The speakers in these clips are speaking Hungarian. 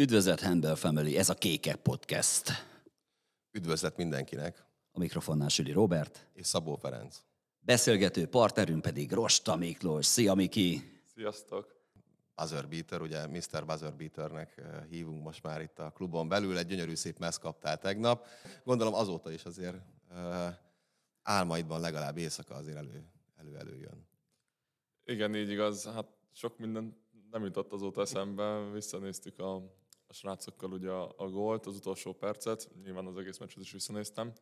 Üdvözlet Handball Family, ez a Kékek Podcast. Üdvözlet mindenkinek, A mikrofonnál Süli Robert, és Szabó Ferenc. beszélgető partnerünk pedig Rosta Miklós. Szia Miki! Sziasztok! Buzzer Beater, ugye Mr. Buzzer Beaternek eh, hívunk most már itt a klubon belül, egy gyönyörű szép mesz kaptál tegnap. Gondolom azóta is azért uh, álmaidban legalább éjszaka azért elő, elő előjön. Igen, így igaz. Hát sok minden nem jutott azóta eszembe. Visszanéztük a, a srácokkal ugye a, a gólt, az utolsó percet. Nyilván az egész meccset is visszanéztem.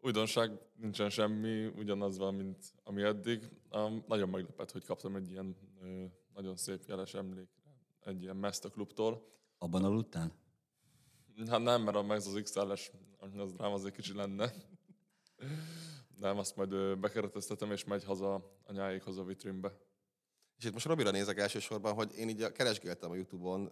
Újdonság nincsen semmi, ugyanaz van, mint ami eddig. Um, nagyon meglepett, hogy kaptam egy ilyen ö, nagyon szép jeles emlékre, egy ilyen meszt a klubtól. Abban aludtál? Hát nem, mert a meg az XL-es, az rám azért kicsi lenne. Nem, azt majd bekereteztetem, és megy haza anyáékhoz a vitrínbe. És itt most Robira nézek elsősorban, hogy én így keresgéltem a Youtube-on,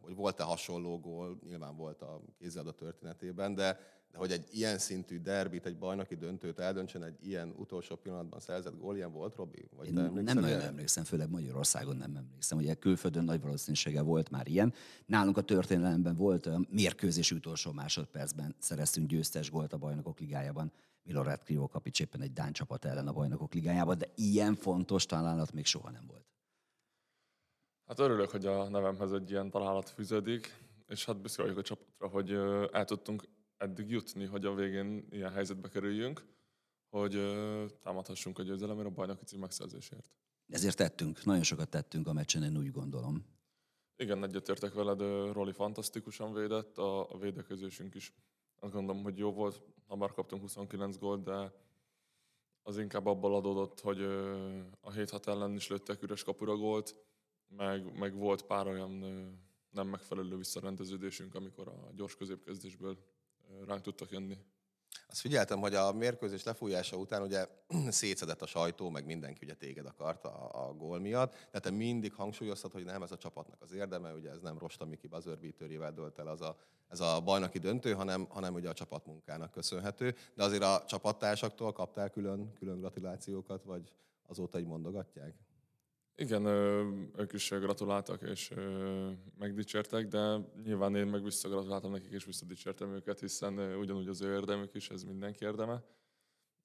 hogy volt-e hasonló gól, nyilván volt a kézilabda történetében, de, de hogy egy ilyen szintű derbit, egy bajnoki döntőt eldöntsen egy ilyen utolsó pillanatban szerzett gól, ilyen volt, Robi? Vagy Én te nem nagyon emlékszem, főleg Magyarországon nem emlékszem. Ugye külföldön nagy valószínűséggel volt már ilyen. Nálunk a történelemben volt olyan mérkőzés utolsó másodpercben szereztünk győztes gólt a bajnokok ligájában. Milorad Krivokapics éppen egy Dán csapat ellen a bajnokok ligájában, de ilyen fontos találat még soha nem volt. Hát örülök, hogy a nevemhez egy ilyen találat fűződik, és hát büszke vagyok a csapatra, hogy el tudtunk eddig jutni, hogy a végén ilyen helyzetbe kerüljünk, hogy támadhassunk a győzelemért a bajnoki cím megszerzésért. Ezért tettünk, nagyon sokat tettünk a meccsen, én úgy gondolom. Igen, egyetértek veled, Roli fantasztikusan védett, a, a védekezésünk is azt gondolom, hogy jó volt, ha már kaptunk 29 gólt, de az inkább abból adódott, hogy a 7-6 ellen is lőttek üres kapura gólt, meg, meg volt pár olyan nem megfelelő visszarendeződésünk, amikor a gyors középkezdésből ránk tudtak jönni. Azt figyeltem, hogy a mérkőzés lefújása után ugye szétszedett a sajtó, meg mindenki ugye téged akart a, a gól miatt, de te mindig hangsúlyoztad, hogy nem ez a csapatnak az érdeme, ugye ez nem Rosta Miki buzzer beaterjével dölt el az a, ez a bajnoki döntő, hanem, hanem ugye a csapatmunkának köszönhető, de azért a csapattársaktól kaptál külön, külön gratulációkat, vagy azóta így mondogatják? Igen, ők is gratuláltak és megdicsértek, de nyilván én meg visszagratuláltam nekik és visszadicsértem őket, hiszen ugyanúgy az ő érdemük is, ez mindenki érdeme.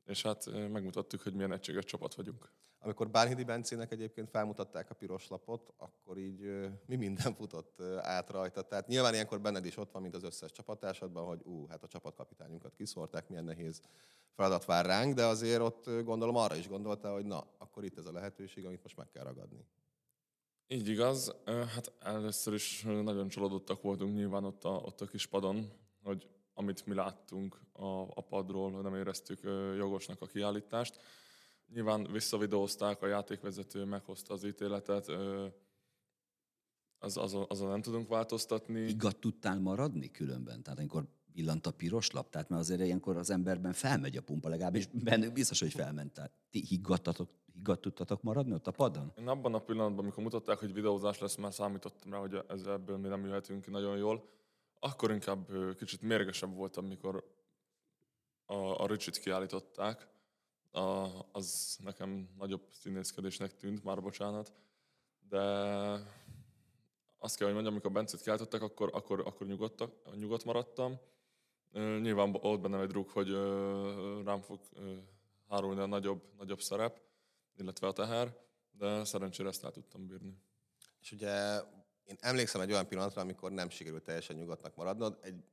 És hát megmutattuk, hogy milyen egységes csapat vagyunk. Amikor Bánhidi Bencének egyébként felmutatták a piros lapot, akkor így mi minden futott át rajta. Tehát nyilván ilyenkor benned is ott van, mint az összes csapattársadban, hogy ú, hát a csapatkapitányunkat kiszórták, milyen nehéz feladat vár ránk, de azért ott gondolom arra is gondolta, hogy na, akkor itt ez a lehetőség, amit most meg kell ragadni. Így igaz. Hát először is nagyon csalódottak voltunk nyilván ott a, ott a kis padon, hogy amit mi láttunk a, a padról, nem éreztük jogosnak a kiállítást. Nyilván visszavideózták, a játékvezető meghozta az ítéletet, ö, az, azon, azon nem tudunk változtatni. Igaz tudtál maradni különben? Tehát amikor villant a piros lap? Tehát mert azért ilyenkor az emberben felmegy a pumpa, legalábbis bennük biztos, hogy felment. Tehát ti higgadtatok, higgadt tudtatok maradni ott a padon? Én abban a pillanatban, amikor mutatták, hogy videózás lesz, már számítottam rá, hogy ez, ebből mi nem jöhetünk ki nagyon jól. Akkor inkább kicsit mérgesebb voltam, amikor a, a Ricsit kiállították. A, az nekem nagyobb színészkedésnek tűnt, már bocsánat. De azt kell, hogy mondjam, amikor Bencét kiállították, akkor, akkor, akkor nyugodtak, nyugodt maradtam. Nyilván volt bennem egy druk, hogy rám fog hárulni a nagyobb, nagyobb szerep, illetve a teher, de szerencsére ezt el tudtam bírni. És ugye én emlékszem egy olyan pillanatra, amikor nem sikerült teljesen nyugodtnak maradnod. Egy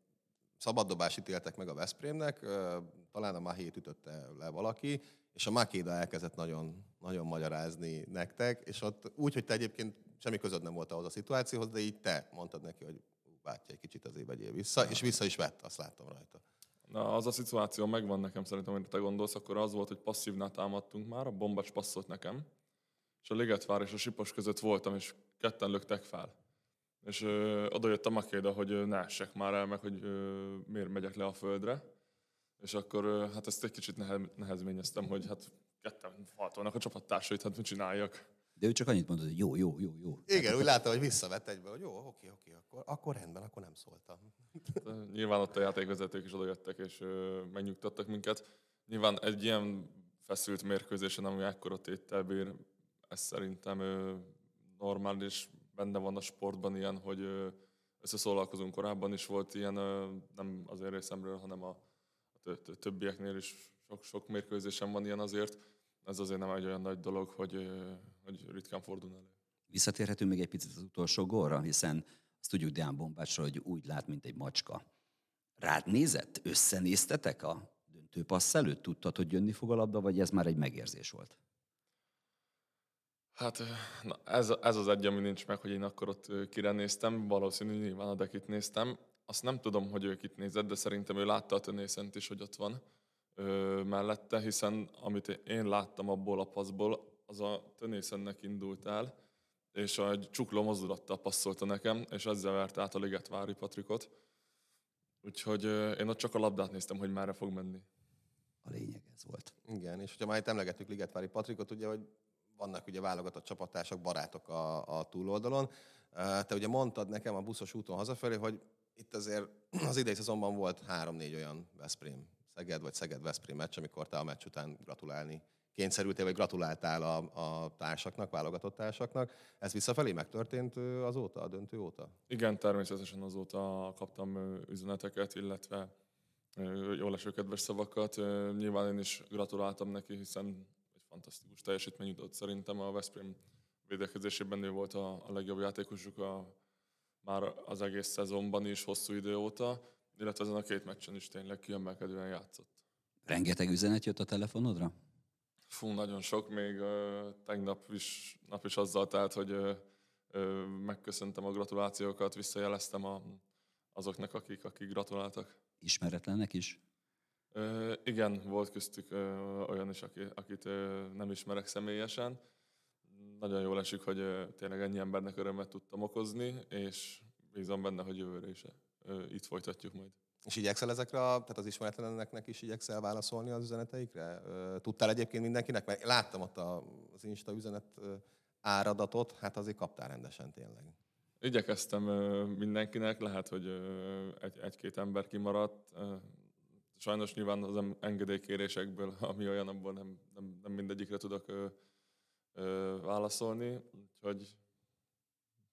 szabaddobás ítéltek meg a Veszprémnek, talán a Mahét ütötte le valaki, és a Makéda elkezdett nagyon, nagyon magyarázni nektek, és ott úgy, hogy te egyébként semmi közöd nem volt ahhoz a szituációhoz, de így te mondtad neki, hogy "Ú, bátyja, egy kicsit azért vegyél vissza, és vissza is vett, azt láttam rajta. Na, az a szituáció megvan nekem szerintem, amit te gondolsz, akkor az volt, hogy passzívnál támadtunk már, a bombacs passzolt nekem, és a Ligetvár és a Sipos között voltam, és ketten löktek fel. És ö, oda jött a Makéda, hogy ö, ne már el, meg hogy ö, miért megyek le a földre. És akkor hát ezt egy kicsit nehe, nehezményeztem, hogy hát ketten faltolnak a csapattársait, hát mit csináljak. De ő csak annyit mondott, hogy jó, jó, jó, jó. Igen, úgy láttam, hogy visszavett egybe, hogy jó, oké, oké, akkor, akkor rendben, akkor nem szóltam. Hát, Nyilván ott a játékvezetők is odajöttek és megnyugtattak minket. Nyilván egy ilyen feszült mérkőzésen, ami ekkora téttel bír, ez szerintem normális, benne van a sportban ilyen, hogy összeszólalkozunk korábban is volt ilyen, nem az én részemről, hanem a, többieknél is sok-sok mérkőzésem van ilyen azért. Ez azért nem egy olyan nagy dolog, hogy, hogy ritkán fordul elő. Visszatérhetünk még egy picit az utolsó gólra, hiszen azt tudjuk Deán Bombácsról, hogy úgy lát, mint egy macska. Rád nézett? Összenéztetek a döntőpassz előtt? Tudtad, hogy jönni fog a labda, vagy ez már egy megérzés volt? Hát na, ez, ez az egy, ami nincs meg, hogy én akkor ott ö, kire néztem. Valószínű, nyilván a Dekit néztem. Azt nem tudom, hogy ő kit nézett, de szerintem ő látta a Tönészent is, hogy ott van ö, mellette, hiszen amit én láttam abból a passzból, az a Tönészennek indult el, és egy csukló mozdulattal passzolta nekem, és ezzel verte át a Ligetvári Patrikot. Úgyhogy ö, én ott csak a labdát néztem, hogy merre fog menni. A lényeg ez volt. Igen, és hogyha már itt emlegettük Ligetvári Patrikot, ugye, hogy vannak ugye válogatott csapattársak, barátok a, a túloldalon. Te ugye mondtad nekem a buszos úton hazafelé, hogy itt azért az idei szezonban volt három-négy olyan Veszprém, Szeged vagy Szeged-Veszprém meccs, amikor te a meccs után gratulálni kényszerültél, vagy gratuláltál a, a társaknak, válogatott társaknak. Ez visszafelé megtörtént azóta, a döntő óta? Igen, természetesen azóta kaptam üzeneteket, illetve ö, jól eső kedves szavakat. Nyilván én is gratuláltam neki, hiszen egy fantasztikus teljesítmény jutott szerintem a Veszprém védekezésében ő volt a, a legjobb játékosuk a, már az egész szezonban is, hosszú idő óta, illetve ezen a két meccsen is tényleg kiemelkedően játszott. Rengeteg üzenet jött a telefonodra? Fú, nagyon sok, még ö, tegnap is, nap is azzal telt, hogy ö, ö, megköszöntem a gratulációkat, visszajeleztem a, azoknak, akik, akik gratuláltak. Ismeretlenek is? Ö, igen, volt köztük ö, olyan is, aki, akit ö, nem ismerek személyesen. Nagyon jól esik, hogy tényleg ennyi embernek örömet tudtam okozni, és bízom benne, hogy jövőre is itt folytatjuk majd. És igyekszel ezekre, a, tehát az ismeretleneknek is igyekszel válaszolni az üzeneteikre? Tudtál egyébként mindenkinek? Mert láttam ott az Insta üzenet áradatot, hát azért kaptál rendesen tényleg. Igyekeztem mindenkinek, lehet, hogy egy, egy-két ember kimaradt. Sajnos nyilván az engedélykérésekből, ami olyan, abból nem, nem, nem mindegyikre tudok ö, válaszolni, úgyhogy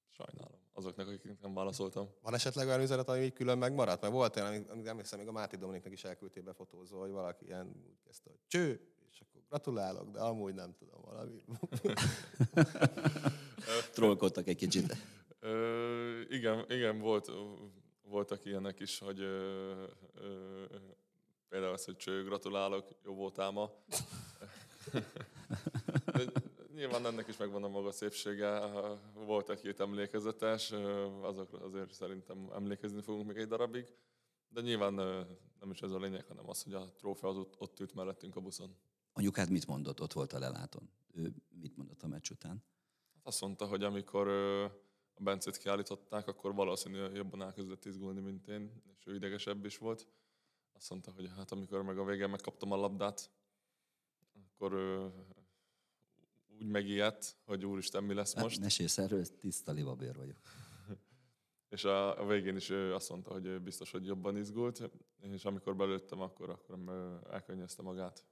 sajnálom azoknak, akiknek nem válaszoltam. Van esetleg olyan üzenet, ami így külön megmaradt? Mert volt olyan, amit- emlékszem, még a Máté Dominiknek is elküldtél befotózva, hogy valaki ilyen úgy kezdte, hogy cső, és akkor gratulálok, de amúgy nem tudom valami. Trollkodtak egy kicsit. Ö, igen, igen volt, voltak ilyenek is, hogy ö, ö, például az, hogy cső, gratulálok, jó voltál ma. De nyilván ennek is megvan a maga szépsége. Volt egy-két emlékezetes, azokra azért szerintem emlékezni fogunk még egy darabig. De nyilván nem is ez a lényeg, hanem az, hogy a trófea az ott, ott ült mellettünk a buszon. Anyukád mit mondott? Ott volt a lelátón. Ő mit mondott a meccs után? Hát azt mondta, hogy amikor a Bencét kiállították, akkor valószínűleg jobban elkezdett izgulni, mint én, és ő idegesebb is volt. Azt mondta, hogy hát amikor meg a végén megkaptam a labdát, akkor úgy megijedt, hogy úristen, mi lesz Hát, most. mesélsz erről, tiszta libabőr vagyok. És a, a végén is ő azt mondta, hogy ő biztos, hogy jobban izgult, és amikor belőttem, akkor, akkor elkönnyezte magát.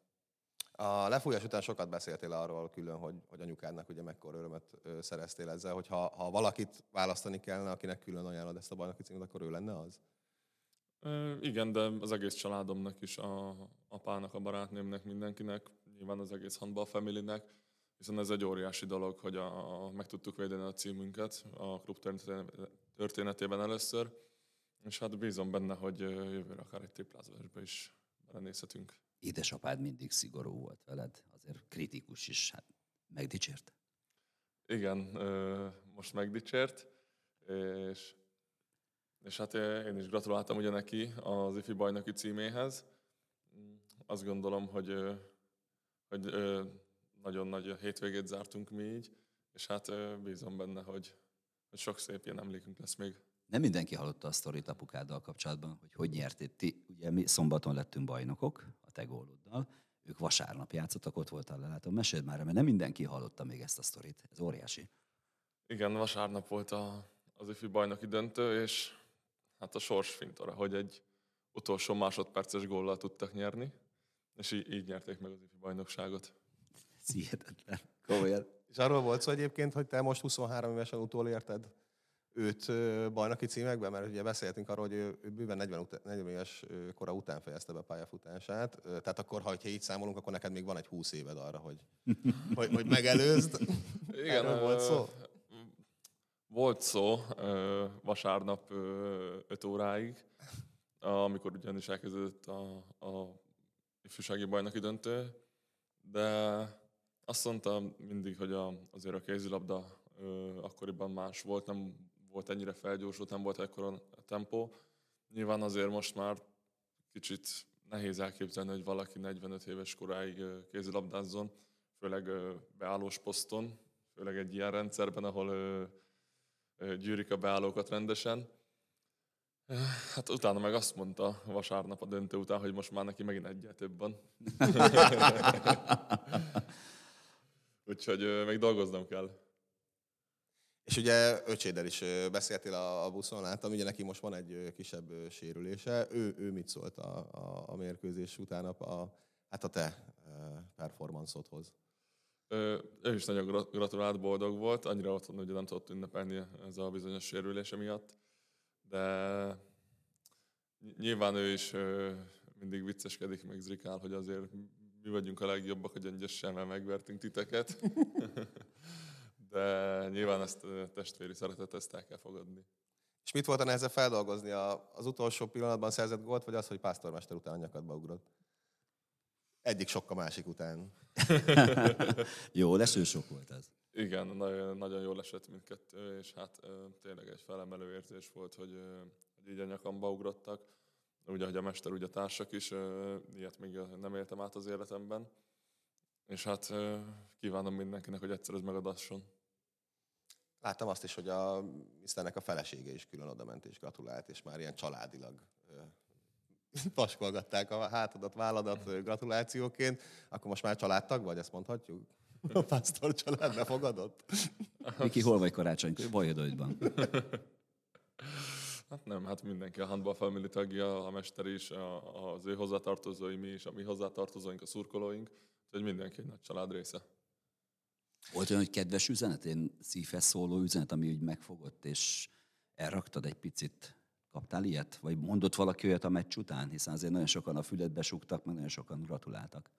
A lefújás után sokat beszéltél arról külön, hogy, hogy anyukádnak ugye mekkora örömet szereztél ezzel, hogy ha, ha valakit választani kellene, akinek külön ajánlod ezt a bajnoki címet, akkor ő lenne az? Ö, igen, de az egész családomnak is, a apának, a barátnőmnek, mindenkinek, nyilván az egész handball familynek, hiszen ez egy óriási dolog, hogy a, a, meg tudtuk védeni a címünket a klub történet- történetében először, és hát bízom benne, hogy jövőre akár egy triplázásba is belenézhetünk. Édesapád mindig szigorú volt veled, azért kritikus is, hát megdicsért. Igen, most megdicsért, és, és hát én is gratuláltam ugye neki az ifi bajnoki címéhez. Azt gondolom, hogy, hogy nagyon nagy hétvégét zártunk mi így, és hát bízom benne, hogy, hogy sok szép ilyen emlékünk lesz még. Nem mindenki hallotta a sztorit apukáddal kapcsolatban, hogy hogy nyertél. Ti, ugye mi szombaton lettünk bajnokok a te góloddal, ők vasárnap játszottak, ott voltál lelátón. Meséld már, mert nem mindenki hallotta még ezt a sztorit. Ez óriási. Igen, vasárnap volt a, az ifi bajnoki döntő, és hát a sors fintora, hogy egy utolsó másodperces góllal tudtak nyerni, és így, így nyerték meg az ifi bajnokságot. Ez hihetetlen. Komolyan. És arról volt szó egyébként, hogy te most 23 évesen utolérted őt bajnoki címekben, mert ugye beszéltünk arról, hogy ő, ő bőven 40, után, 40 éves kora után fejezte be pályafutását, tehát akkor, ha így számolunk, akkor neked még van egy 20 éved arra, hogy, hogy, hogy megelőzd. Igen, Erről volt szó? Volt szó vasárnap 5 óráig, amikor ugyanis elkezdődött a, a ifjúsági bajnoki döntő, de azt mondtam mindig, hogy a, azért a kézilabda ö, akkoriban más volt, nem volt ennyire felgyorsult, nem volt ekkora tempó. Nyilván azért most már kicsit nehéz elképzelni, hogy valaki 45 éves koráig kézilabdázzon, főleg beállós poszton, főleg egy ilyen rendszerben, ahol gyűrik a beállókat rendesen. Hát utána meg azt mondta vasárnap a döntő után, hogy most már neki megint egyet több van. Úgyhogy még dolgoznom kell. És ugye öcséddel is beszéltél a, a buszon, láttam, ugye neki most van egy kisebb sérülése. Ő, ő mit szólt a, a, a mérkőzés után a, a, hát a te performanszodhoz? Ő is nagyon gra- gratulált, boldog volt, annyira otthon, hogy nem tudott ünnepelni ez a bizonyos sérülése miatt, de ny- nyilván ő is mindig vicceskedik, meg zrikál, hogy azért mi vagyunk a legjobbak, hogy engyessel megvertünk titeket. de nyilván ezt testvéri szeretet, ezt el kell fogadni. És mit volt a nehezebb feldolgozni? Az utolsó pillanatban szerzett gólt, vagy az, hogy pásztormester után a nyakadba ugrott? Egyik sok a másik után. Jó, leső sok volt ez. Igen, nagyon, nagyon jól esett mindkettő, és hát tényleg egy felemelő érzés volt, hogy, hogy így a nyakamba ugrottak. Ugye, hogy a mester, ugye a társak is, ilyet még nem éltem át az életemben. És hát kívánom mindenkinek, hogy egyszer ez megadasson. Láttam azt is, hogy a Istennek a felesége is külön oda ment és gratulált, és már ilyen családilag paskolgatták a hátadat, válladat gratulációként. Akkor most már családtag vagy, ezt mondhatjuk? A pásztor család befogadott? Miki, hol vagy karácsonykor? Vajodoidban. Hát nem, hát mindenki a Handball Family tagja, a mester is, a, az ő hozzátartozói, mi is, a mi hozzátartozóink, a szurkolóink, úgyhogy mindenki egy nagy család része. Volt olyan, hogy kedves üzenet, én szívhez szóló üzenet, ami úgy megfogott, és elraktad egy picit. Kaptál ilyet? Vagy mondott valaki olyat a meccs után? Hiszen azért nagyon sokan a füledbe sugtak, meg nagyon sokan gratuláltak.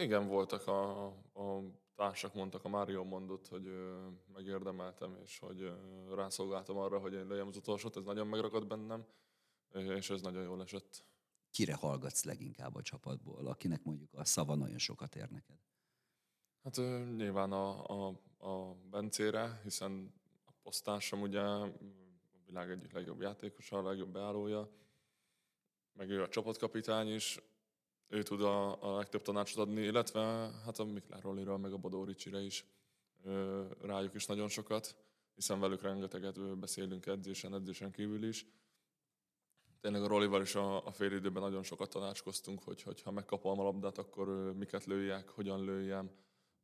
Igen, voltak a, a társak, mondtak, a Mário mondott, hogy ö, megérdemeltem, és hogy ö, rászolgáltam arra, hogy én legyem az utolsót, ez nagyon megragadt bennem, és ez nagyon jól esett. Kire hallgatsz leginkább a csapatból, akinek mondjuk a szava nagyon sokat ér neked? Hát ö, nyilván a, a, a Bencére, hiszen a posztársam ugye a világ egyik legjobb játékosa, a legjobb beállója, meg ő a csapatkapitány is, ő tud a, a legtöbb tanácsot adni, illetve hát a Miklár Rolliról, meg a Bodó Ricsire is ö, rájuk is nagyon sokat, hiszen velük rengeteget beszélünk edzésen, edzésen kívül is. Tényleg a Rollival is a, a fél időben nagyon sokat tanácskoztunk, hogy, hogy ha megkapom a labdát, akkor ö, miket lőjek, hogyan lőjem.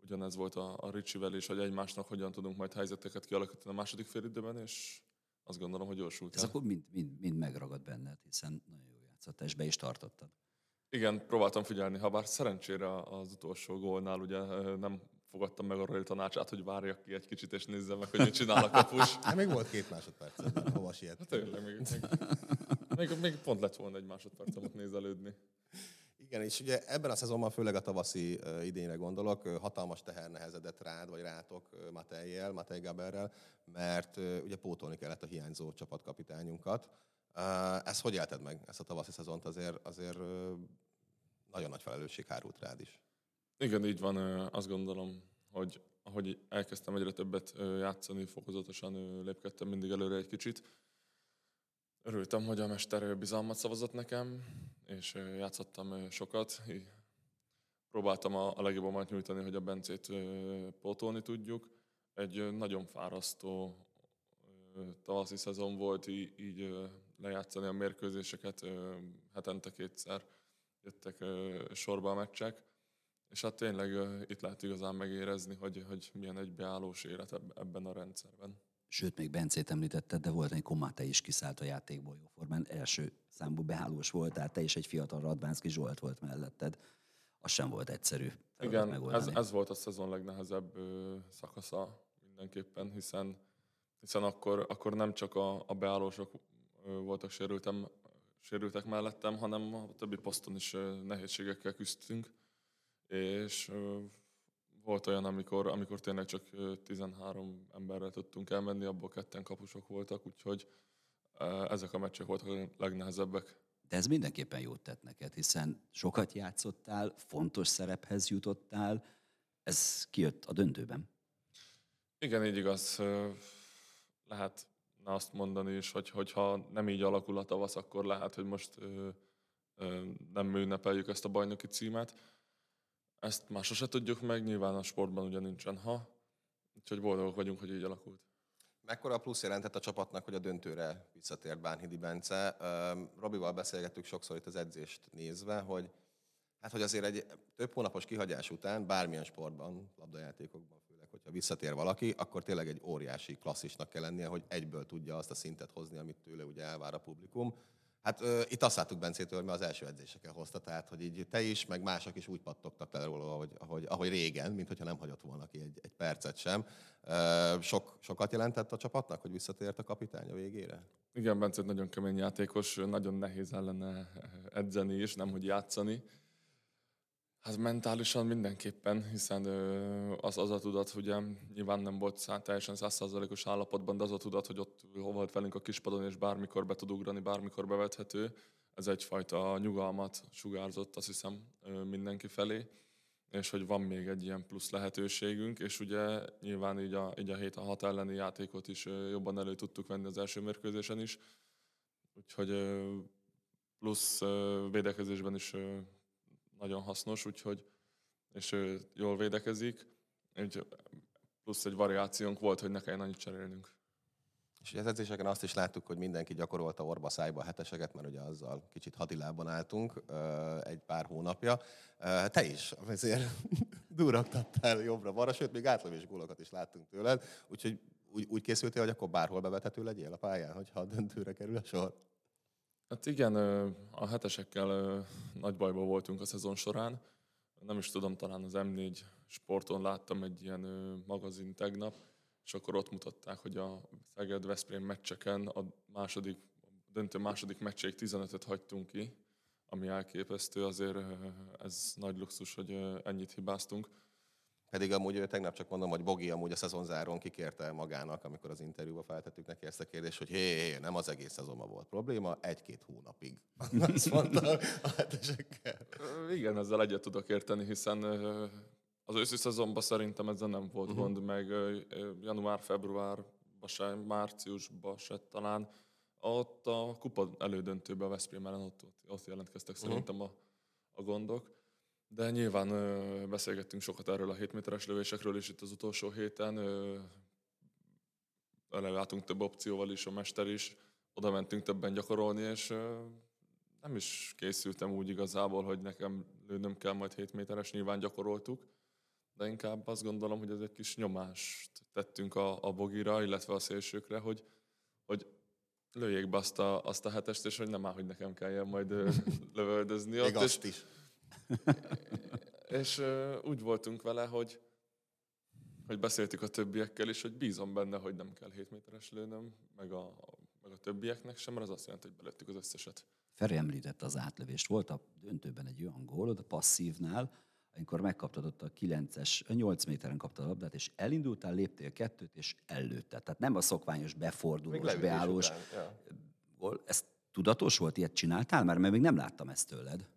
Ugyanez volt a, a Ricsivel is, hogy egymásnak hogyan tudunk majd helyzeteket kialakítani a második fél időben, és azt gondolom, hogy gyorsult Ez akkor mind, mind, mind megragad benned, hiszen nagyon jó játszottál, és be is tartottad. Igen, próbáltam figyelni, ha bár szerencsére az utolsó gólnál ugye nem fogadtam meg a Royal tanácsát, hogy várjak ki egy kicsit, és nézzem meg, hogy mit csinál a kapus. Hát még volt két másodperc, hova siet. Hát tényleg, még, még, még, még pont lett volna egy másodpercem ott nézelődni. Igen, és ugye ebben a szezonban főleg a tavaszi idényre gondolok, hatalmas teher nehezedett rád, vagy rátok Matejjel, Matej Gaberrel, mert ugye pótolni kellett a hiányzó csapatkapitányunkat. Ezt hogy élted meg, ezt a tavaszi szezont? Azért, azért nagyon nagy felelősség hárult rád is. Igen, így van. Azt gondolom, hogy ahogy elkezdtem egyre többet játszani, fokozatosan lépkedtem mindig előre egy kicsit. Örültem, hogy a mester bizalmat szavazott nekem, és játszottam sokat. Próbáltam a, legjobbamat nyújtani, hogy a Bencét pótolni tudjuk. Egy nagyon fárasztó tavaszi szezon volt, így lejátszani a mérkőzéseket hetente kétszer jöttek sorba a meccsek. És hát tényleg itt lehet igazán megérezni, hogy, hogy milyen egy beállós élet eb- ebben a rendszerben. Sőt, még Bencét említetted, de volt egy Komate is kiszállt a játékból jóformán. Első számú beállós voltál, te is egy fiatal Radvánszki Zsolt volt melletted. Az sem volt egyszerű Igen, ez, megoldani. ez volt a szezon legnehezebb ö, szakasza mindenképpen, hiszen hiszen akkor, akkor nem csak a, a beállósok voltak sérültem, sérültek mellettem, hanem a többi poszton is nehézségekkel küzdtünk, és volt olyan, amikor, amikor tényleg csak ö, 13 emberrel tudtunk elmenni, abból ketten kapusok voltak, úgyhogy ezek a meccsek voltak a legnehezebbek. De ez mindenképpen jót tett neked, hiszen sokat játszottál, fontos szerephez jutottál, ez kijött a döntőben. Igen, így igaz. Ö, Lehet azt mondani is, hogy hogyha nem így alakul a tavasz, akkor lehet, hogy most ö, ö, nem ünnepeljük ezt a bajnoki címet. Ezt már sose tudjuk meg, nyilván a sportban ugye nincsen ha, úgyhogy boldogok vagyunk, hogy így alakult. Mekkora plusz jelentett a csapatnak, hogy a döntőre visszatért Bánhidi Bence? Robival beszélgettük sokszor itt az edzést nézve, hogy hát, hogy azért egy több hónapos kihagyás után bármilyen sportban, labdajátékokban hogyha visszatér valaki, akkor tényleg egy óriási klasszisnak kell lennie, hogy egyből tudja azt a szintet hozni, amit tőle ugye elvár a publikum. Hát ö, itt azt láttuk Bencétől, hogy mi az első edzéseken hozta, tehát hogy így te is, meg mások is úgy pattogtak le róla, ahogy, ahogy, ahogy régen, mint hogyha nem hagyott volna ki egy, egy percet sem. Ö, sok, sokat jelentett a csapatnak, hogy visszatért a kapitány a végére? Igen, Bence nagyon kemény játékos, nagyon nehéz ellene edzeni is, nem hogy játszani. Hát mentálisan mindenképpen, hiszen az, az a tudat, ugye nyilván nem volt szá, teljesen százszázalékos állapotban, de az a tudat, hogy ott volt velünk a kispadon, és bármikor be tud ugrani, bármikor bevethető, ez egyfajta nyugalmat sugárzott, azt hiszem, mindenki felé, és hogy van még egy ilyen plusz lehetőségünk, és ugye nyilván így a, így a 7 a 6 elleni játékot is jobban elő tudtuk venni az első mérkőzésen is, úgyhogy plusz védekezésben is nagyon hasznos, úgyhogy és ő jól védekezik, úgy plusz egy variációnk volt, hogy ne kelljen annyit cserélnünk. És az edzéseken azt is láttuk, hogy mindenki gyakorolta orba szájba a heteseket, mert ugye azzal kicsit hadilában álltunk egy pár hónapja. Te is azért durragtattál jobbra-balra, sőt, még átlövés gólokat is láttunk tőled, úgyhogy úgy, úgy készültél, hogy akkor bárhol bevethető legyél a pályán, hogyha a döntőre kerül a sor? Hát igen, a hetesekkel nagy bajban voltunk a szezon során. Nem is tudom, talán az M4 sporton láttam egy ilyen magazin tegnap, és akkor ott mutatták, hogy a Szeged-Veszprém meccseken a második, a döntő második meccséig 15-öt hagytunk ki, ami elképesztő, azért ez nagy luxus, hogy ennyit hibáztunk. Pedig amúgy ö, tegnap csak mondom, hogy Bogi amúgy a szezonzáron kikérte magának, amikor az interjúba feltettük neki ezt a kérdést, hogy hé, hé, nem az egész szezonban volt probléma, egy-két hónapig. Azt mondta a hetesekkel. Igen, ezzel egyet tudok érteni, hiszen az őszi szezonban szerintem ezzel nem volt uh-huh. gond, meg január-februárban se, márciusban se talán. Ott a kupa elődöntőben a Veszprém ellen ott, ott, ott jelentkeztek uh-huh. szerintem a, a gondok. De nyilván beszélgettünk sokat erről a 7 méteres lövésekről is itt az utolsó héten. Eleváltunk több opcióval is, a mester is. Oda mentünk többen gyakorolni, és nem is készültem úgy igazából, hogy nekem lőnöm kell majd 7 méteres, nyilván gyakoroltuk, de inkább azt gondolom, hogy ez egy kis nyomást tettünk a, a bogira, illetve a szélsőkre, hogy, hogy lőjék be azt a, azt a hetest, és hogy nem áll, hogy nekem kelljen majd lövöldözni Még ott. És, azt is. és úgy voltunk vele, hogy, hogy beszéltük a többiekkel is, hogy bízom benne, hogy nem kell 7 méteres lőnöm, meg a, meg a többieknek sem, mert az azt jelenti, hogy belőttük az összeset. Feri említette az átlövést. Volt a döntőben egy olyan gólod, a passzívnál, amikor megkaptad ott a 9-es, 8 méteren kaptad a labdát, és elindultál, léptél kettőt, és ellőtted. Tehát nem a szokványos befordulós, beállós után, ja. gól. Ez tudatos volt, ilyet csináltál már? Mert még nem láttam ezt tőled.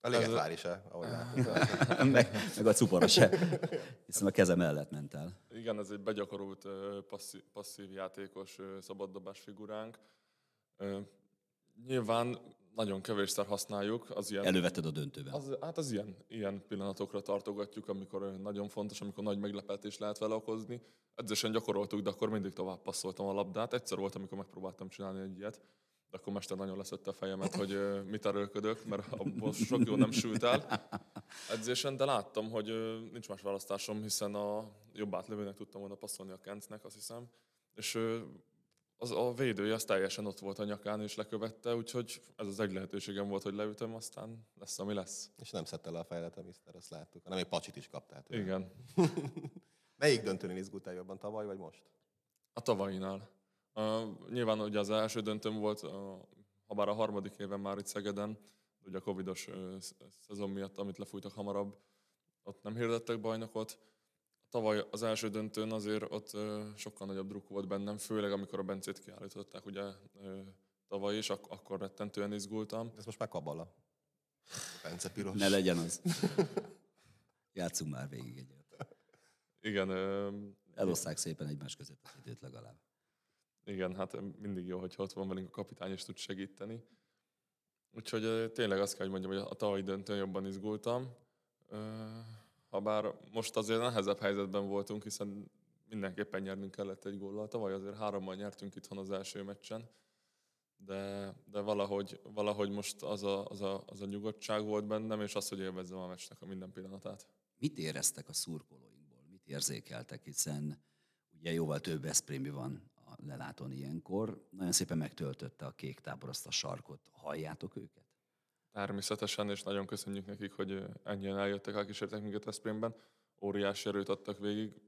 A Ligetvár is, ahogy láttuk. meg, meg a cupora se. Hiszen a kezem mellett ment el. Igen, ez egy begyakorolt passzív, passzív játékos szabaddobás figuránk. Nyilván nagyon kevésszer használjuk, az ilyen, Elővetted a döntőben. az, hát az ilyen, ilyen pillanatokra tartogatjuk, amikor nagyon fontos, amikor nagy meglepetés lehet vele okozni. Edzésen gyakoroltuk, de akkor mindig tovább passzoltam a labdát. Egyszer volt, amikor megpróbáltam csinálni egy ilyet, de akkor mester nagyon leszette a fejemet, hogy mit erőlködök, mert abból sok jó nem sült el edzésen, de láttam, hogy nincs más választásom, hiszen a jobb átlövőnek tudtam volna passzolni a Kencnek, azt hiszem, és az, a védője az teljesen ott volt a nyakán és lekövette, úgyhogy ez az egy lehetőségem volt, hogy leütöm, aztán lesz, ami lesz. És nem szedte le a fejlet a Mister, azt láttuk, hanem egy pacsit is kaptál. tőle. Igen. Melyik döntőnél izgultál jobban, tavaly vagy most? A tavainál. Uh, nyilván ugye az első döntőm volt, uh, ha bár a harmadik éven már itt Szegeden, ugye a covidos uh, szezon miatt, amit lefújtak hamarabb, ott nem hirdettek bajnokot. Tavaly az első döntőn azért ott uh, sokkal nagyobb druk volt bennem, főleg amikor a Bencét kiállították ugye uh, tavaly is, ak- akkor rettentően izgultam. Ez most már kabala. Bence Piros. Ne legyen az. Játszunk már végig egyet. Igen, uh, Eloszták szépen egymás között az időt legalább. Igen, hát mindig jó, hogyha ott van velünk a kapitány, és tud segíteni. Úgyhogy tényleg azt kell, hogy mondjam, hogy a tavalyi döntőn jobban izgultam. Habár most azért nehezebb helyzetben voltunk, hiszen mindenképpen nyernünk kellett egy góllal. Tavaly azért hárommal nyertünk itthon az első meccsen, de, de valahogy, valahogy most az a, az, a, az a nyugodtság volt bennem, és az, hogy élvezzem a meccsnek a minden pillanatát. Mit éreztek a szurkolóinkból? Mit érzékeltek? Hiszen ugye jóval több Eszprémi van a ilyenkor. Nagyon szépen megtöltötte a kék tábor azt a sarkot. Halljátok őket? Természetesen, és nagyon köszönjük nekik, hogy ennyien eljöttek, elkísértek minket Veszprémben. Óriási erőt adtak végig.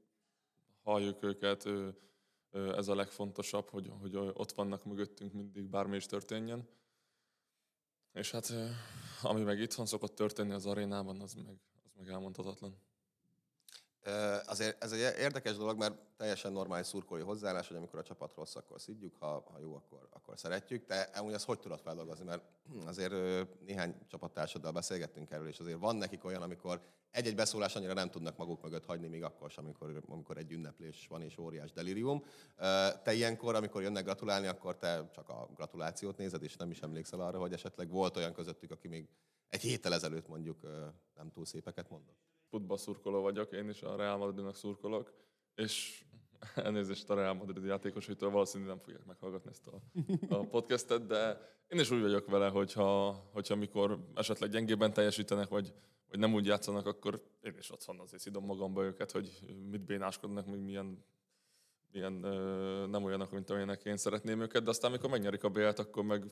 Halljuk őket, ez a legfontosabb, hogy, hogy ott vannak mögöttünk mindig, bármi is történjen. És hát ami meg itthon szokott történni az arénában, az meg, az meg elmondhatatlan. Azért ez egy érdekes dolog, mert teljesen normális szurkolói hozzáállás, hogy amikor a csapat rossz, akkor szidjuk, ha, ha jó, akkor, akkor szeretjük. De amúgy ezt hogy tudod feldolgozni? Mert azért néhány csapattársaddal beszélgettünk erről, és azért van nekik olyan, amikor egy-egy beszólás annyira nem tudnak maguk mögött hagyni, még akkor sem, amikor, amikor egy ünneplés van és óriás delirium. Te ilyenkor, amikor jönnek gratulálni, akkor te csak a gratulációt nézed, és nem is emlékszel arra, hogy esetleg volt olyan közöttük, aki még egy héttel ezelőtt mondjuk nem túl szépeket mondott. Futball vagyok, én is a Real Madridnak szurkolok, és elnézést a Real Madrid játékosaitól, valószínűleg nem fogják meghallgatni ezt a, a podcastet, de én is úgy vagyok vele, hogyha, hogyha mikor esetleg gyengébben teljesítenek, vagy, vagy nem úgy játszanak, akkor én is otthon azért szidom magamba őket, hogy mit bénáskodnak, még milyen, milyen ö, nem olyanok, mint amilyenek én szeretném őket, de aztán, amikor megnyerik a BL-t, akkor meg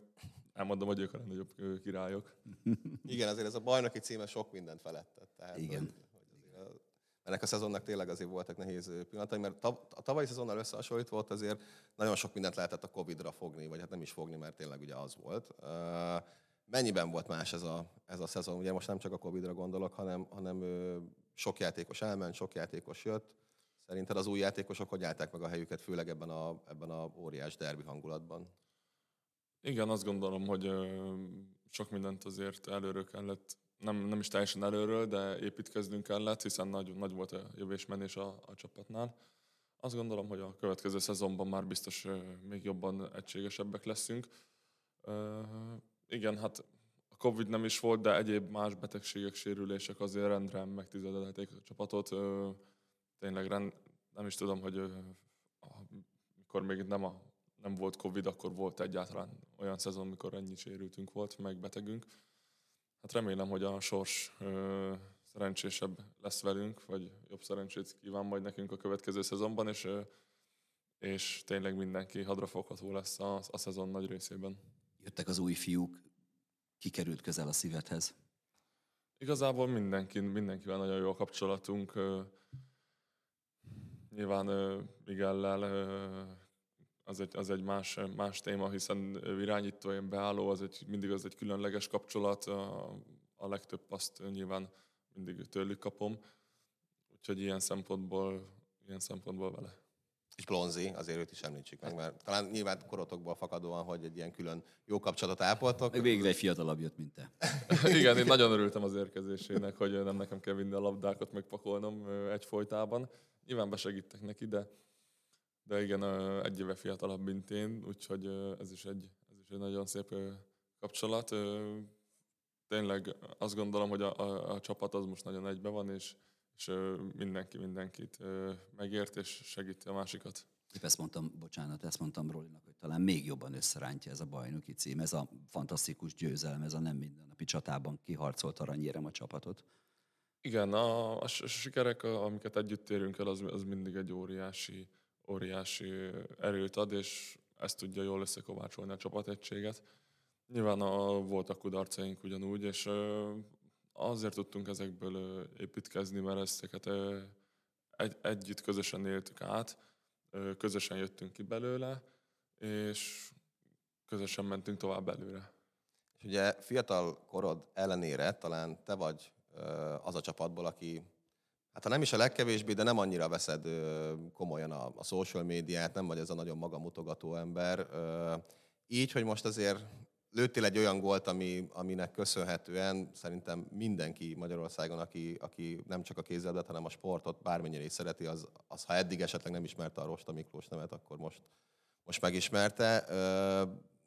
elmondom, hogy ők a legnagyobb királyok. Igen, azért ez a bajnoki címe sok mindent felettet. Tehát, Igen. Hogy, hogy azért a, ennek a szezonnak tényleg azért voltak nehéz pillanatai, mert a tavalyi szezonnal összehasonlítva volt azért nagyon sok mindent lehetett a Covid-ra fogni, vagy hát nem is fogni, mert tényleg ugye az volt. Mennyiben volt más ez a, ez a szezon? Ugye most nem csak a Covid-ra gondolok, hanem, hanem sok játékos elment, sok játékos jött. Szerinted az új játékosok hogy állták meg a helyüket, főleg ebben a, ebben a óriás derbi hangulatban? Igen, azt gondolom, hogy sok mindent azért előről kellett, nem, nem is teljesen előről, de építkeznünk kellett, hiszen nagy, nagy volt a jövésmenés a, a csapatnál. Azt gondolom, hogy a következő szezonban már biztos még jobban egységesebbek leszünk. Igen, hát a Covid nem is volt, de egyéb más betegségek, sérülések azért rendre megtizedelték a csapatot. Tényleg rend, nem is tudom, hogy mikor még nem, a, nem volt Covid, akkor volt egyáltalán olyan szezon, mikor ennyi sérültünk volt, meg betegünk. Hát remélem, hogy a sors ö, szerencsésebb lesz velünk, vagy jobb szerencsét kíván majd nekünk a következő szezonban, és, ö, és tényleg mindenki hadrafogható lesz a, a szezon nagy részében. Jöttek az új fiúk, kikerült közel a szívedhez. Igazából mindenki, mindenkivel nagyon jó a kapcsolatunk. ö, Nyilván Miguellel az egy, az egy más, más téma, hiszen irányító, én beálló, az egy, mindig az egy különleges kapcsolat. A, a legtöbb paszt nyilván mindig tőlük kapom. Úgyhogy ilyen szempontból, ilyen szempontból vele. És Blonzi, azért őt is említsük meg, mert talán nyilván korotokból fakadóan, hogy egy ilyen külön jó kapcsolatot ápoltok. Meg végre egy fiatalabb jött, mint te. Igen, én nagyon örültem az érkezésének, hogy nem nekem kell vinni a labdákat, megpakolnom ö, egyfolytában. Nyilván besegítek neki, de, de igen, egy éve fiatalabb, mint én, úgyhogy ez is egy, ez is egy nagyon szép kapcsolat. Tényleg azt gondolom, hogy a, a, a csapat az most nagyon egybe van, és, és mindenki mindenkit megért, és segíti a másikat. Épp ezt mondtam, bocsánat, ezt mondtam Rolinak, hogy talán még jobban összerántja ez a bajnoki cím, ez a fantasztikus győzelem, ez a nem mindennapi csatában kiharcolt aranyérem a csapatot. Igen, a, a sikerek, amiket együtt érünk el, az, az mindig egy óriási, óriási erőt ad, és ezt tudja jól összekovácsolni a csapategységet. Nyilván a, voltak kudarcaink ugyanúgy, és azért tudtunk ezekből építkezni, mert ezeket egy, együtt közösen éltük át. közösen jöttünk ki belőle, és közösen mentünk tovább előre. És ugye fiatal korod ellenére talán te vagy az a csapatból, aki hát ha nem is a legkevésbé, de nem annyira veszed komolyan a, a social médiát, nem vagy ez a nagyon magamutogató ember. Így, hogy most azért lőttél egy olyan gólt, ami, aminek köszönhetően szerintem mindenki Magyarországon, aki, aki nem csak a kézzeldet, hanem a sportot bármennyire is szereti, az, az ha eddig esetleg nem ismerte a Rosta Miklós nevet, akkor most, most megismerte.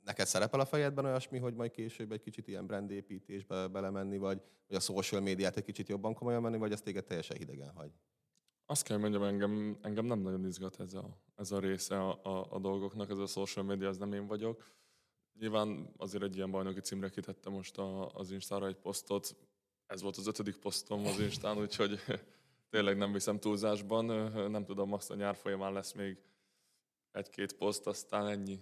Neked szerepel a fejedben olyasmi, hogy majd később egy kicsit ilyen brandépítésbe belemenni, vagy, vagy a social médiát egy kicsit jobban komolyan menni, vagy ez téged teljesen hidegen hagy? Azt kell mondjam, engem, engem nem nagyon izgat ez a, ez a része a, a, a dolgoknak, ez a social media, az nem én vagyok. Nyilván azért egy ilyen bajnoki címre kitettem most a, az Instára egy posztot. Ez volt az ötödik posztom az Instán, úgyhogy tényleg nem viszem túlzásban. Nem tudom, azt a nyár folyamán lesz még egy-két poszt, aztán ennyi.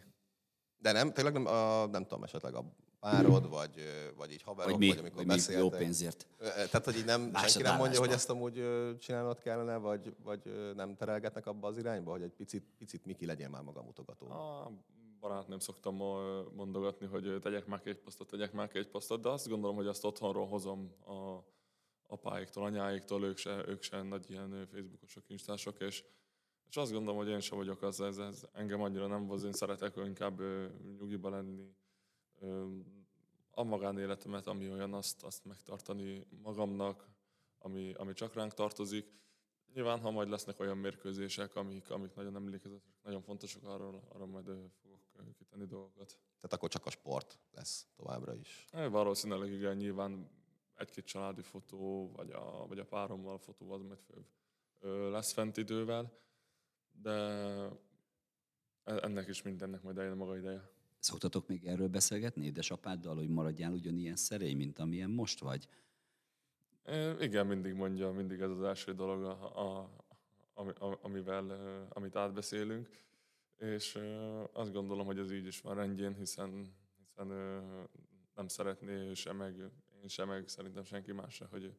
De nem, tényleg nem, a, nem tudom, esetleg a párod, vagy, vagy így haverok, Vagy mi, vagy amikor vagy mi jó beszéltek. pénzért. Tehát, hogy így nem, senki nem mondja, hogy ezt amúgy csinálnod kellene, vagy, vagy nem terelgetnek abba az irányba, hogy egy picit, picit Miki legyen már magamutogató. A barátnőm szoktam mondogatni, hogy tegyek már egy posztot, tegyek már egy posztot, de azt gondolom, hogy azt otthonról hozom a apáiktól, anyáiktól, ők se, ők se nagy ilyen facebookosok, instások, és, és azt gondolom, hogy én sem vagyok az, ez, ez engem annyira nem hoz, én szeretek inkább ö, nyugiba lenni, ö, a magánéletemet, ami olyan, azt, azt megtartani magamnak, ami, ami csak ránk tartozik. Nyilván, ha majd lesznek olyan mérkőzések, amik, amik nagyon emlékezetesek, nagyon fontosak, arról, arra majd fogok kitenni dolgokat. Tehát akkor csak a sport lesz továbbra is. É, Valószínűleg igen, nyilván egy-két családi fotó, vagy a, vagy a párommal fotó az majd főbb lesz fent idővel, de e- ennek is mindennek majd eljön a maga ideje. Szoktatok még erről beszélgetni édesapáddal, hogy maradjál ugyanilyen szerény, mint amilyen most vagy? É, Igen, mindig mondja, mindig ez az első dolog, a, a, ami, a, amivel, amit átbeszélünk, és azt gondolom, hogy ez így is van rendjén, hiszen, hiszen nem szeretné ő se, meg én sem, meg szerintem senki más se, hogy,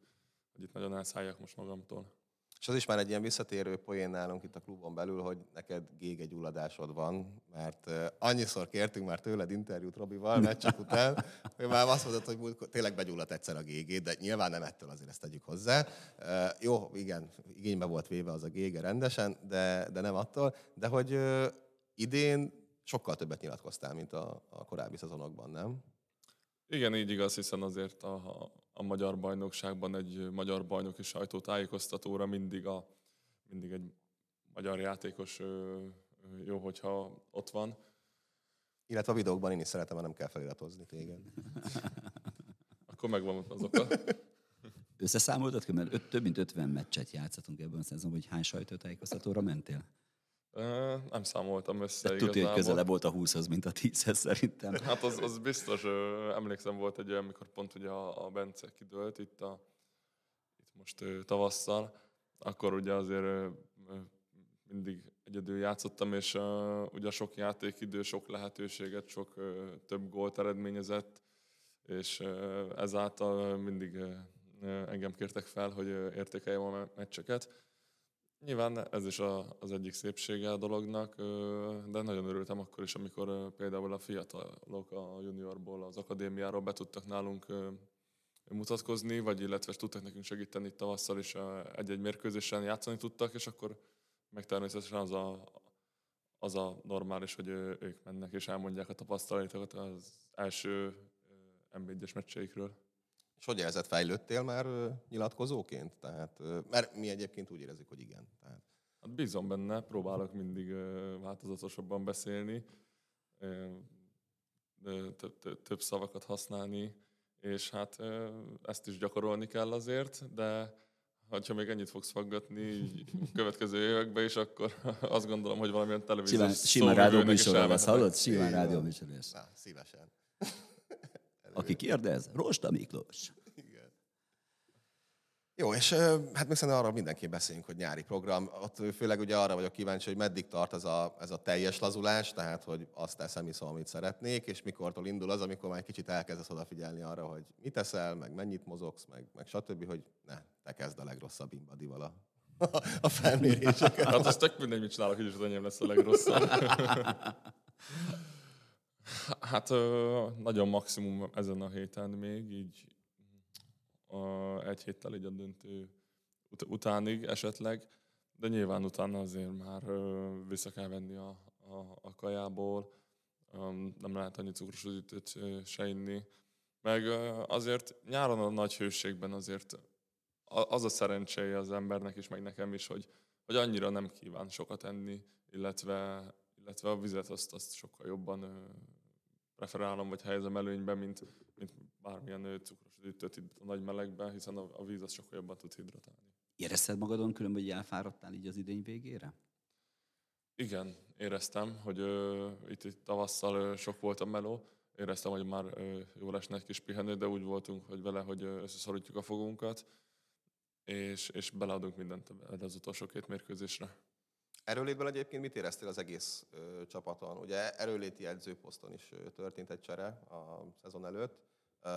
hogy itt nagyon elszálljak most magamtól. És az is már egy ilyen visszatérő poén nálunk itt a klubon belül, hogy neked gégegyulladásod van, mert annyiszor kértünk már tőled interjút Robival meccsek után, hogy már azt mondod, hogy múltkor tényleg begyulladt egyszer a gégé, de nyilván nem ettől azért ezt tegyük hozzá. Jó, igen, igénybe volt véve az a gége rendesen, de, de nem attól. De hogy idén sokkal többet nyilatkoztál, mint a, a korábbi szezonokban, nem? Igen, így igaz, hiszen azért a, a, a magyar bajnokságban egy magyar bajnoki sajtótájékoztatóra mindig, a, mindig egy magyar játékos jó, hogyha ott van. Illetve a videókban én is szeretem, ha nem kell feliratozni téged. Akkor megvan az oka. Összeszámoltad, mert öt, több mint 50 meccset játszhatunk ebben a szezonban, hogy hány sajtótájékoztatóra mentél? Nem számoltam össze Tudja, hogy közelebb volt a 20-hoz, mint a 10-hez szerintem. Hát az, az biztos, emlékszem volt egy olyan, amikor pont ugye a, a Bence kidőlt itt, a, itt most tavasszal, akkor ugye azért mindig egyedül játszottam, és ugye sok játékidő, sok lehetőséget, sok több gólt eredményezett, és ezáltal mindig engem kértek fel, hogy értékeljem a me- meccseket. Nyilván ez is a, az egyik szépsége a dolognak, de nagyon örültem akkor is, amikor például a fiatalok a juniorból, az akadémiáról be tudtak nálunk mutatkozni, vagy illetve tudtak nekünk segíteni tavasszal is egy-egy mérkőzésen játszani tudtak, és akkor meg természetesen az a, az a normális, hogy ők mennek és elmondják a tapasztalatokat az első MB1-es meccseikről. És hogy érzed, fejlődtél már nyilatkozóként? Tehát, mert mi egyébként úgy érezzük, hogy igen. Tehát, Hát bízom benne, próbálok mindig változatosabban beszélni, több, szavakat használni, és hát ezt is gyakorolni kell azért, de ha még ennyit fogsz faggatni következő években is, akkor azt gondolom, hogy valamilyen televíziós Simán, simán szóvivőnek rádió is műsorra lesz, hallod? Simán Így rádió van. műsor lesz. szívesen. Aki kérdez, Rosta Miklós. Igen. Jó, és hát még szerintem arra mindenki beszéljünk, hogy nyári program. Ott főleg ugye arra vagyok kíváncsi, hogy meddig tart ez a, ez a teljes lazulás, tehát hogy azt teszem, iszom, amit szeretnék, és mikortól indul az, amikor már egy kicsit elkezdesz odafigyelni arra, hogy mit teszel, meg mennyit mozogsz, meg, meg stb., hogy ne, te kezd a legrosszabb imbadival a a felméréseket. Hát az tök mindegy, mit csinálok, így is az enyém lesz a legrosszabb. hát nagyon maximum ezen a héten még, így egy héttel így a döntő ut- utánig esetleg, de nyilván utána azért már vissza kell venni a, a, a kajából, nem lehet annyi cukros üdítőt se inni, meg azért nyáron a nagy hőségben azért az a szerencséje az embernek is, meg nekem is, hogy, hogy annyira nem kíván sokat enni, illetve, illetve a vizet azt, azt sokkal jobban preferálom, vagy helyezem előnybe, mint, mint bármilyen cukros üdítőt itt a nagy melegben, hiszen a, a víz az sokkal jobban tud hidratálni. Érezted magadon különben, hogy elfáradtál így az idény végére? Igen, éreztem, hogy ö, itt, itt tavasszal ö, sok volt a meló, éreztem, hogy már ö, jól esne egy kis pihenő, de úgy voltunk hogy vele, hogy összeszorítjuk a fogunkat, és, és beleadunk mindent az utolsó két mérkőzésre. Erőlétben egyébként mit éreztél az egész ö, csapaton? Ugye erőléti edzőposzton is ö, történt egy csere a szezon előtt. Ö,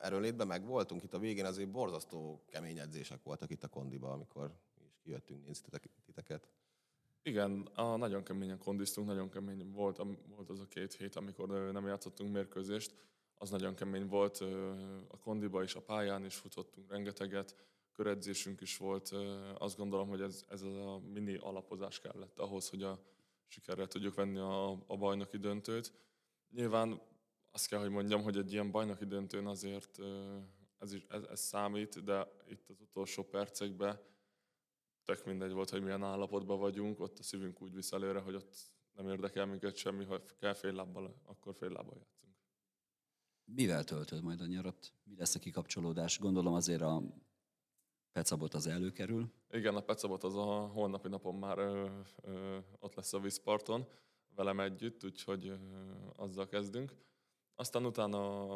erőlétben meg voltunk, itt a végén azért borzasztó kemény edzések voltak itt a kondiba, amikor mi is kijöttünk nézni titek- titeket. Igen, a, nagyon keményen kondiztunk, nagyon kemény volt, am- volt az a két hét, amikor nem játszottunk mérkőzést, az nagyon kemény volt, a kondiba is, a pályán is futottunk rengeteget, köredzésünk is volt, azt gondolom, hogy ez, ez a mini alapozás kellett ahhoz, hogy a sikerrel tudjuk venni a, a bajnoki döntőt. Nyilván azt kell, hogy mondjam, hogy egy ilyen bajnoki döntőn azért ez, is, ez, ez számít, de itt az utolsó percekben tök mindegy volt, hogy milyen állapotban vagyunk, ott a szívünk úgy visz előre, hogy ott nem érdekel minket semmi, ha kell fél lábbal, akkor fél lábbal játszunk. Mivel töltöd majd a nyarat? Mi lesz a kikapcsolódás? Gondolom azért a Pecabot az előkerül. Igen, a Pecabot az a holnapi napon már ö, ö, ott lesz a vízparton, velem együtt, úgyhogy ö, azzal kezdünk. Aztán utána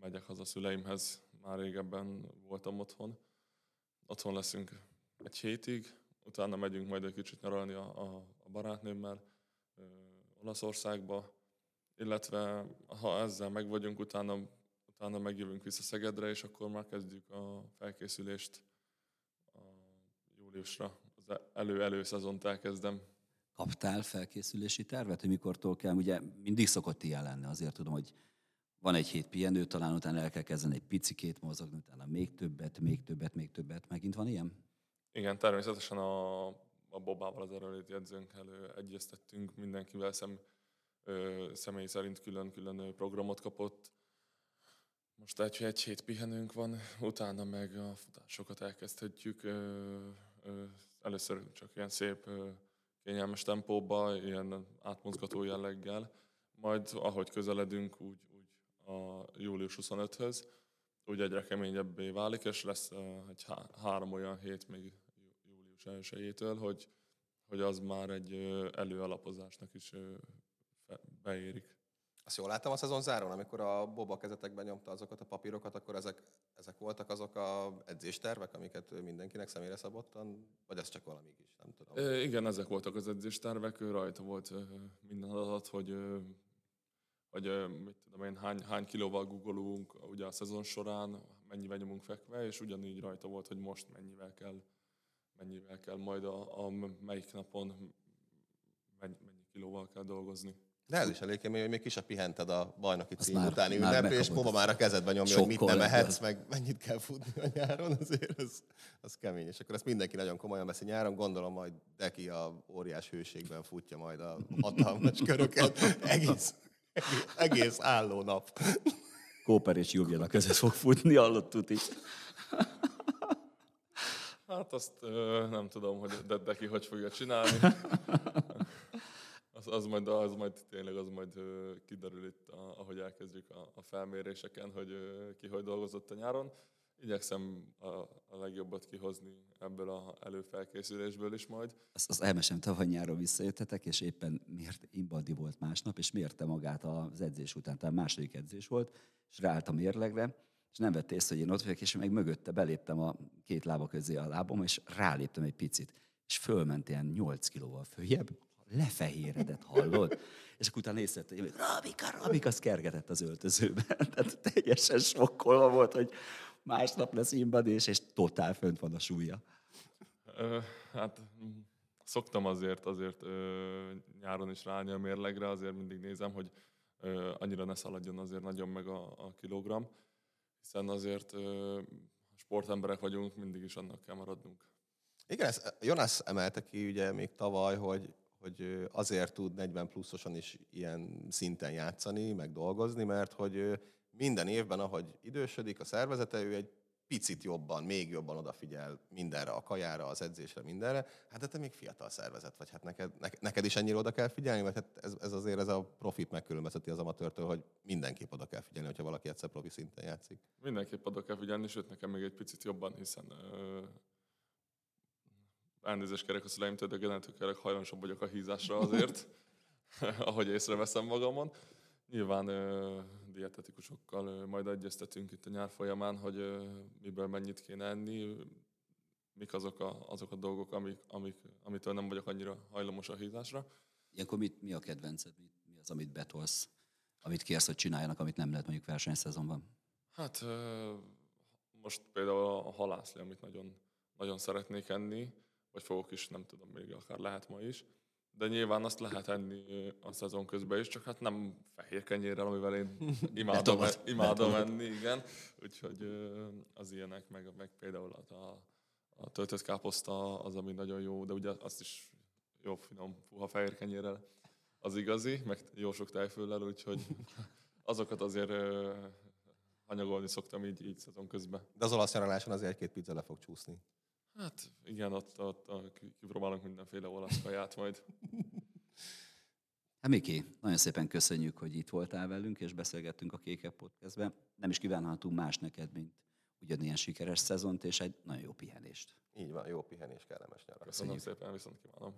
megyek haza szüleimhez, már régebben voltam otthon. Otthon leszünk egy hétig, utána megyünk majd egy kicsit nyaralni a, a, a barátnőmmel ö, Olaszországba, illetve ha ezzel meg vagyunk, utána, utána megjövünk vissza Szegedre, és akkor már kezdjük a felkészülést júliusra. Az elő-elő szezont elkezdem. Kaptál felkészülési tervet, hogy mikortól kell? Ugye mindig szokott ilyen lenni, azért tudom, hogy van egy hét pihenő, talán utána el kell kezdeni egy picikét mozogni, utána még többet, még többet, még többet. Megint van ilyen? Igen, természetesen a, a Bobával, az erőléti edzőnkkel ö, egyeztettünk, mindenkivel szem, ö, személy szerint külön-külön programot kapott. Most egy, egy hét pihenőnk van, utána meg a futásokat elkezdhetjük. Ö, először csak ilyen szép, kényelmes tempóba, ilyen átmozgató jelleggel. Majd ahogy közeledünk, úgy, úgy a július 25-höz, úgy egyre keményebbé válik, és lesz egy há- három olyan hét még jú- július 1 hogy, hogy az már egy előalapozásnak is beérik. Azt jól láttam a szezon zárón, amikor a Boba kezetekben nyomta azokat a papírokat, akkor ezek, ezek voltak azok a edzéstervek, amiket mindenkinek személyre szabottan, vagy ez csak valami is, nem tudom. Ö, igen, ezek voltak az edzéstervek, rajta volt minden adat, hogy, hogy mit tudom én, hány, hány kilóval googolunk ugye a szezon során, mennyivel nyomunk fekve, és ugyanígy rajta volt, hogy most mennyivel kell, mennyivel kell majd a, a melyik napon mennyi, mennyi kilóval kell dolgozni. De ez is elég kemény, hogy még ki se pihented a bajnoki cím már- utáni már ünnepre, és. Boba már a kezedbe nyomja, hogy mit nem ehetsz, meg mennyit kell futni a nyáron, azért az, az kemény. És akkor ezt mindenki nagyon komolyan veszi nyáron, gondolom majd Deki a óriás hőségben futja majd a hatalmas köröket, egész, egész, egész álló nap. Kóper és Juliana között fog futni, hallottuk is. Hát azt ö, nem tudom, hogy de, de ki hogy fogja csinálni. Az, majd, az majd tényleg az majd kiderül itt, ahogy elkezdjük a, a felméréseken, hogy ki hogy dolgozott a nyáron. Igyekszem a, a legjobbat kihozni ebből a előfelkészülésből is majd. Azt, azt elmesem, tavaly nyáron visszajöttetek, és éppen mért, Imbadi volt másnap, és mérte magát az edzés után, tehát második edzés volt, és ráállt a mérlegre, és nem vette észre, hogy én ott vagyok, és meg mögötte beléptem a két lába közé a lábom, és ráléptem egy picit, és fölment ilyen 8 kilóval följebb, lefehéredett, hallod? És akkor utána észrevette, hogy Rabika, Rabika, az kergetett az öltözőben. Tehát teljesen sokkolva volt, hogy másnap lesz Imbadi, és, és totál fönt van a súlya. Ö, hát szoktam azért, azért ö, nyáron is ráállni a mérlegre, azért mindig nézem, hogy ö, annyira ne szaladjon azért nagyon meg a, a kilogram, hiszen azért ö, sportemberek vagyunk, mindig is annak kell maradnunk. Igen, ezt Jonas emelte ki ugye még tavaly, hogy, hogy azért tud 40 pluszosan is ilyen szinten játszani, meg dolgozni, mert hogy minden évben, ahogy idősödik a szervezete, ő egy picit jobban, még jobban odafigyel mindenre, a kajára, az edzésre, mindenre. Hát de te még fiatal szervezet vagy, hát neked, neked is ennyire oda kell figyelni, vagy hát ez, ez azért ez a profit megkülönbözteti az amatőrtől, hogy mindenképp oda kell figyelni, hogyha valaki egyszer profi szinten játszik. Mindenképp oda kell figyelni, sőt nekem még egy picit jobban, hiszen elnézést kérek a szüleimtől, de genetikailag hajlamosabb vagyok a hízásra azért, ahogy észreveszem magamon. Nyilván ö, dietetikusokkal ö, majd egyeztetünk itt a nyár folyamán, hogy ö, miből mennyit kéne enni, mik azok a, azok a dolgok, amik, amik, amitől nem vagyok annyira hajlamos a hízásra. Ilyenkor mit, mi a kedvenced? Mi, mi az, amit betolsz? Amit kérsz, hogy csináljanak, amit nem lehet mondjuk versenyszezonban? Hát ö, most például a halászli, amit nagyon, nagyon szeretnék enni, vagy fogok is, nem tudom, még akár lehet ma is. De nyilván azt lehet enni a szezon közben is, csak hát nem fehér kenyérrel, amivel én imádom, imádom enni, igen. Úgyhogy az ilyenek, meg, meg például a, a töltött káposzta az, ami nagyon jó, de ugye azt is jó, finom, puha fehér kenyérrel az igazi, meg jó sok tejföllel, úgyhogy azokat azért hanyagolni szoktam így, így szezon közben. De az olasz nyaraláson azért egy-két pizza le fog csúszni. Hát igen, ott, ott, ott kipróbálunk mindenféle olasz kaját majd. Hát Miki, nagyon szépen köszönjük, hogy itt voltál velünk, és beszélgettünk a Kékek Podcastben. Nem is kívánhatunk más neked, mint ugyanilyen sikeres szezont, és egy nagyon jó pihenést. Így van, jó pihenés, kellemes nyarat. Köszönöm szépen, viszont kívánom.